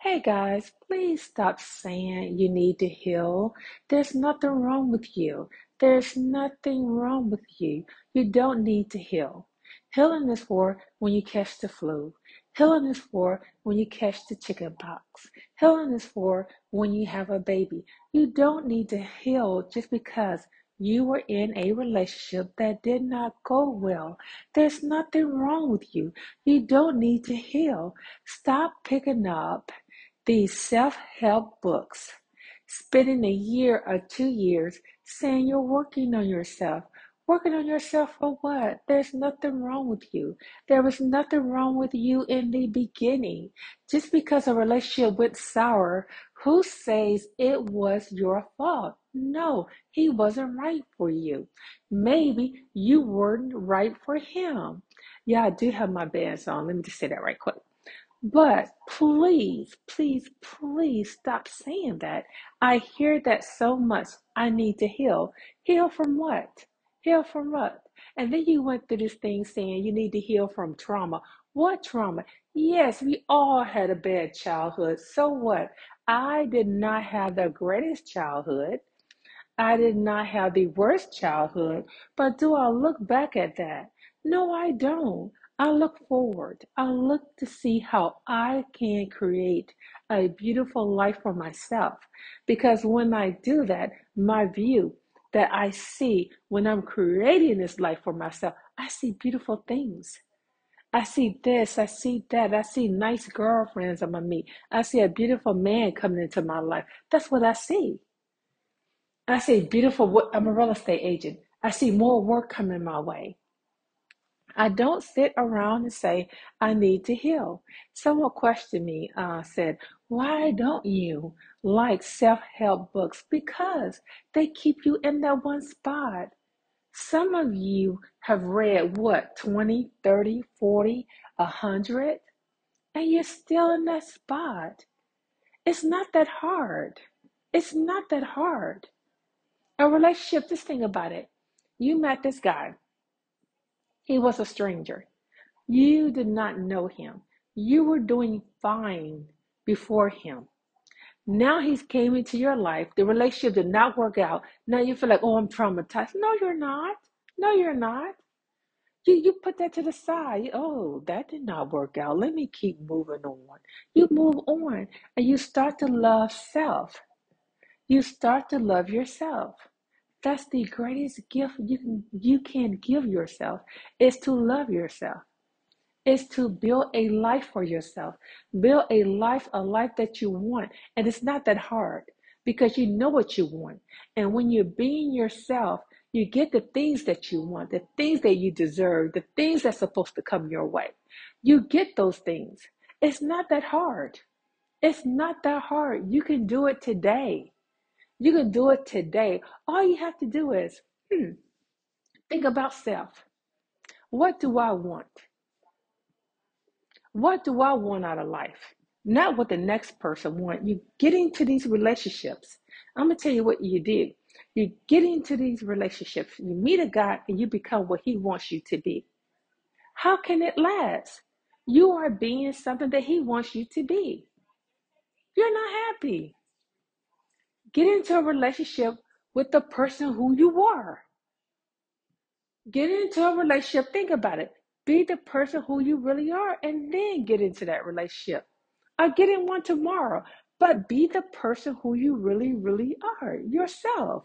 Hey guys, please stop saying you need to heal. There's nothing wrong with you. There's nothing wrong with you. You don't need to heal. Healing is for when you catch the flu. Healing is for when you catch the chicken pox. Healing is for when you have a baby. You don't need to heal just because you were in a relationship that did not go well. There's nothing wrong with you. You don't need to heal. Stop picking up these self help books, spending a year or two years saying you're working on yourself. Working on yourself for what? There's nothing wrong with you. There was nothing wrong with you in the beginning. Just because a relationship went sour, who says it was your fault? No, he wasn't right for you. Maybe you weren't right for him. Yeah, I do have my bands on. Let me just say that right quick. But please, please, please stop saying that. I hear that so much. I need to heal. Heal from what? Heal from what? And then you went through this thing saying you need to heal from trauma. What trauma? Yes, we all had a bad childhood. So what? I did not have the greatest childhood. I did not have the worst childhood. But do I look back at that? No, I don't. I look forward. I look to see how I can create a beautiful life for myself. Because when I do that, my view that I see when I'm creating this life for myself, I see beautiful things. I see this, I see that, I see nice girlfriends I'm gonna meet. I see a beautiful man coming into my life. That's what I see. I see beautiful, I'm a real estate agent. I see more work coming my way. I don't sit around and say, I need to heal. Someone questioned me, uh, said, Why don't you like self help books? Because they keep you in that one spot. Some of you have read what, 20, 30, 40, 100, and you're still in that spot. It's not that hard. It's not that hard. A relationship, just think about it. You met this guy he was a stranger. You did not know him. You were doing fine before him. Now he's came into your life. The relationship did not work out. Now you feel like, oh, I'm traumatized. No, you're not. No, you're not. You you put that to the side. Oh, that did not work out. Let me keep moving on. You move on and you start to love self. You start to love yourself. That's the greatest gift you can you can give yourself is to love yourself. Is to build a life for yourself. Build a life, a life that you want. And it's not that hard because you know what you want. And when you're being yourself, you get the things that you want, the things that you deserve, the things that's supposed to come your way. You get those things. It's not that hard. It's not that hard. You can do it today. You can do it today. All you have to do is hmm, think about self. What do I want? What do I want out of life? Not what the next person wants. You get into these relationships. I'm gonna tell you what you do. You get into these relationships. You meet a guy and you become what he wants you to be. How can it last? You are being something that he wants you to be. You're not happy. Get into a relationship with the person who you are. Get into a relationship, think about it. Be the person who you really are, and then get into that relationship. Or get in one tomorrow, but be the person who you really, really are yourself.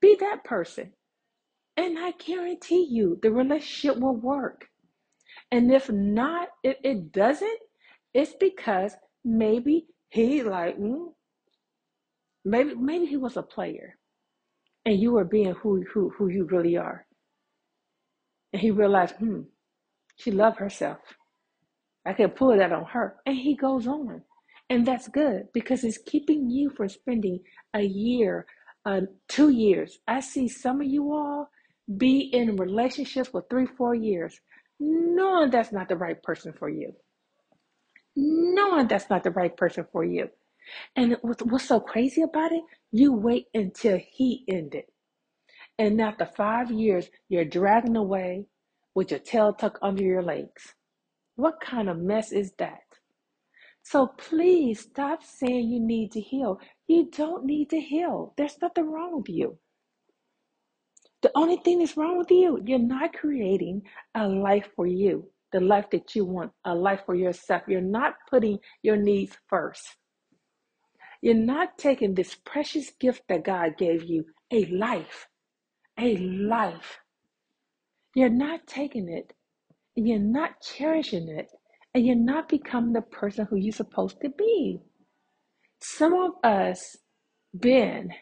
Be that person. And I guarantee you the relationship will work. And if not, if it doesn't, it's because maybe he like, mm, Maybe maybe he was a player and you were being who who who you really are. And he realized, hmm, she loved herself. I can pull that on her. And he goes on. And that's good because it's keeping you from spending a year, uh, two years. I see some of you all be in relationships for three, four years, knowing that's not the right person for you. Knowing that's not the right person for you. And what's so crazy about it? You wait until he ended. And after five years, you're dragging away with your tail tucked under your legs. What kind of mess is that? So please stop saying you need to heal. You don't need to heal. There's nothing wrong with you. The only thing that's wrong with you, you're not creating a life for you, the life that you want, a life for yourself. You're not putting your needs first. You're not taking this precious gift that God gave you, a life, a life. You're not taking it and you're not cherishing it and you're not becoming the person who you're supposed to be. Some of us been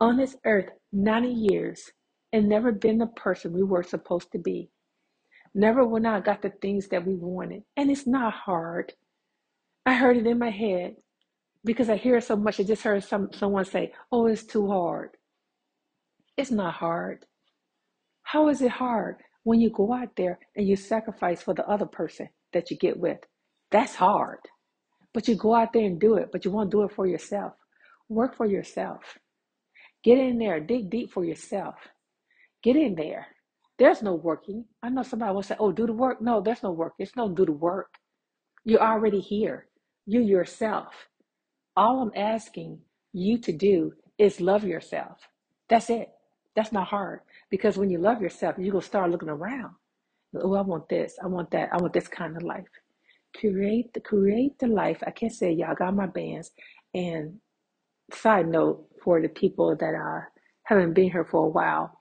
on this earth 90 years and never been the person we were supposed to be. Never went out got the things that we wanted. And it's not hard. I heard it in my head because I hear so much. I just heard some someone say, Oh, it's too hard. It's not hard. How is it hard when you go out there and you sacrifice for the other person that you get with? That's hard. But you go out there and do it, but you won't do it for yourself. Work for yourself. Get in there, dig deep for yourself. Get in there. There's no working. I know somebody will say, Oh, do the work. No, there's no work. It's no do the work. You're already here. You yourself. All I'm asking you to do is love yourself. That's it. That's not hard. Because when you love yourself, you're going to start looking around. Oh, I want this. I want that. I want this kind of life. Create the create the life. I can't say y'all got my bands. And side note for the people that are haven't been here for a while,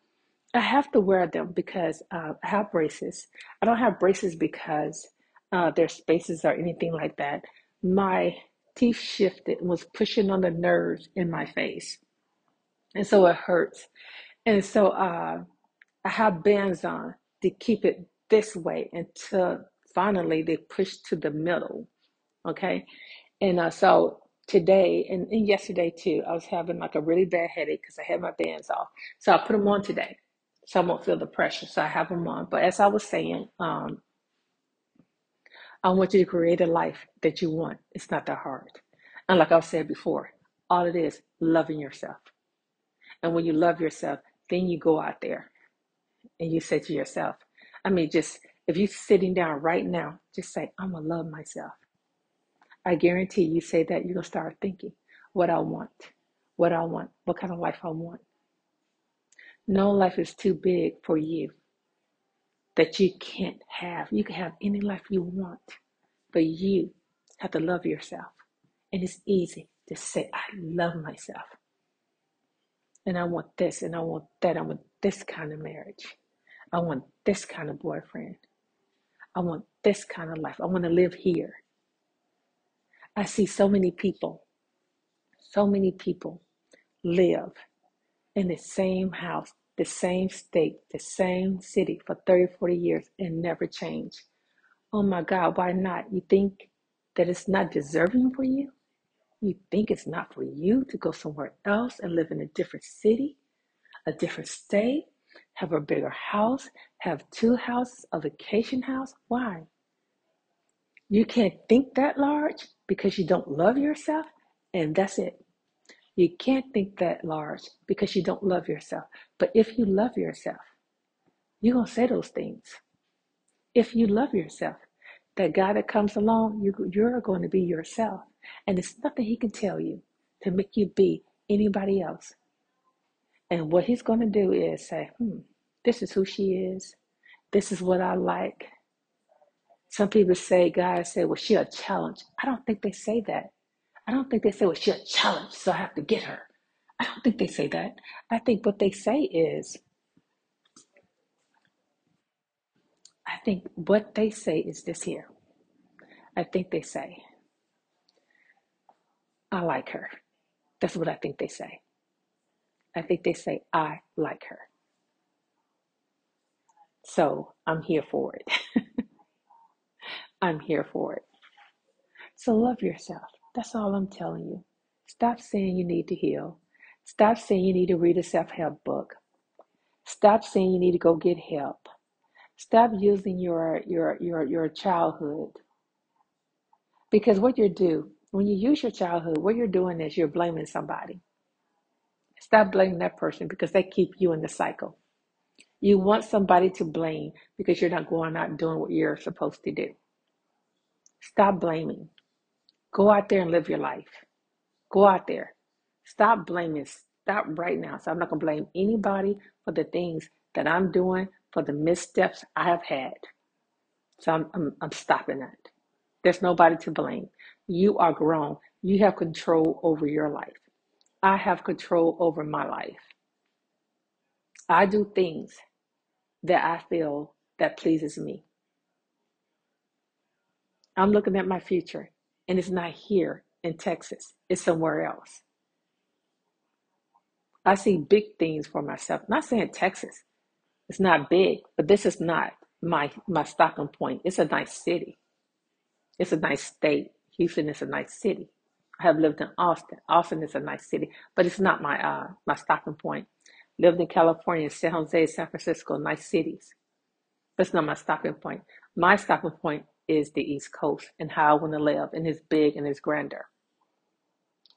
I have to wear them because uh, I have braces. I don't have braces because uh, there's spaces or anything like that. My teeth shifted and was pushing on the nerves in my face, and so it hurts. And so uh, I have bands on to keep it this way until finally they push to the middle. Okay, and uh, so today and, and yesterday too, I was having like a really bad headache because I had my bands off. So I put them on today, so I won't feel the pressure. So I have them on. But as I was saying, um, I want you to create a life that you want. It's not that hard. And like I've said before, all it is loving yourself. And when you love yourself, then you go out there and you say to yourself, I mean, just if you're sitting down right now, just say, I'm to love myself. I guarantee you say that, you're to start thinking what I want, what I want, what kind of life I want. No life is too big for you that you can't have. You can have any life you want, but you have to love yourself. And it's easy to say, I love myself. And I want this and I want that. I want this kind of marriage. I want this kind of boyfriend. I want this kind of life. I want to live here. I see so many people, so many people live in the same house, the same state, the same city for 30, 40 years and never change. Oh my God, why not? You think that it's not deserving for you? You think it's not for you to go somewhere else and live in a different city, a different state, have a bigger house, have two houses, a vacation house? Why? You can't think that large because you don't love yourself, and that's it. You can't think that large because you don't love yourself. But if you love yourself, you're going to say those things. If you love yourself, that guy that comes along, you, you're going to be yourself. And it's nothing he can tell you to make you be anybody else. And what he's going to do is say, hmm, this is who she is. This is what I like. Some people say, guys say, well, she a challenge. I don't think they say that. I don't think they say, well, she a challenge, so I have to get her. I don't think they say that. I think what they say is, I think what they say is this here. I think they say, I like her. That's what I think they say. I think they say, I like her. So I'm here for it. I'm here for it. So love yourself. That's all I'm telling you. Stop saying you need to heal. Stop saying you need to read a self help book. Stop saying you need to go get help. Stop using your, your, your, your childhood. Because what you do, when you use your childhood, what you're doing is you're blaming somebody. Stop blaming that person because they keep you in the cycle. You want somebody to blame because you're not going out doing what you're supposed to do. Stop blaming. Go out there and live your life. Go out there. Stop blaming. Stop right now. So I'm not going to blame anybody for the things that I'm doing, for the missteps I have had. So I'm, I'm, I'm stopping that. There's nobody to blame. You are grown. You have control over your life. I have control over my life. I do things that I feel that pleases me. I'm looking at my future and it's not here in Texas. It's somewhere else. I see big things for myself. I'm not saying Texas. It's not big, but this is not my my stopping point. It's a nice city. It's a nice state. Houston is a nice city. I have lived in Austin. Austin is a nice city, but it's not my uh my stopping point. Lived in California, San Jose, San Francisco, nice cities. That's not my stopping point. My stopping point is the East Coast and how I want to live, and it's big and it's grander.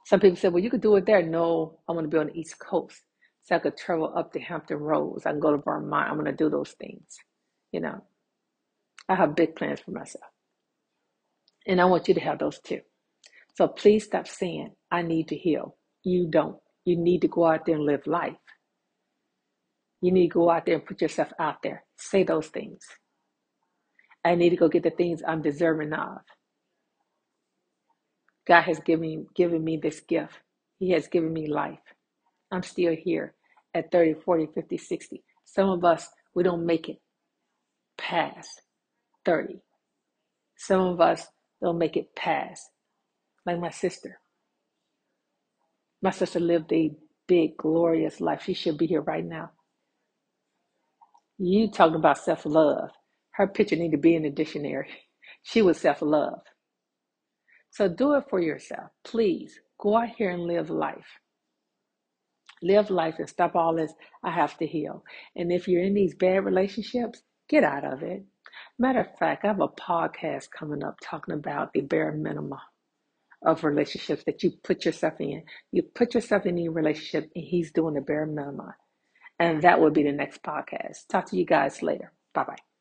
Some people say, well, you could do it there. No, I want to be on the East Coast. So I could travel up to Hampton Roads. I can go to Vermont. I'm going to do those things. You know, I have big plans for myself. And I want you to have those too. So please stop saying, I need to heal. You don't. You need to go out there and live life. You need to go out there and put yourself out there. Say those things. I need to go get the things I'm deserving of. God has given, given me this gift. He has given me life. I'm still here at 30, 40, 50, 60. Some of us, we don't make it past 30. Some of us don't make it past, like my sister. My sister lived a big, glorious life. She should be here right now. You talking about self love. Her picture need to be in the dictionary. She was self love. So do it for yourself. Please go out here and live life. Live life and stop all this. I have to heal. And if you're in these bad relationships, get out of it. Matter of fact, I have a podcast coming up talking about the bare minimum of relationships that you put yourself in. You put yourself in a relationship and he's doing the bare minimum. And that will be the next podcast. Talk to you guys later. Bye bye.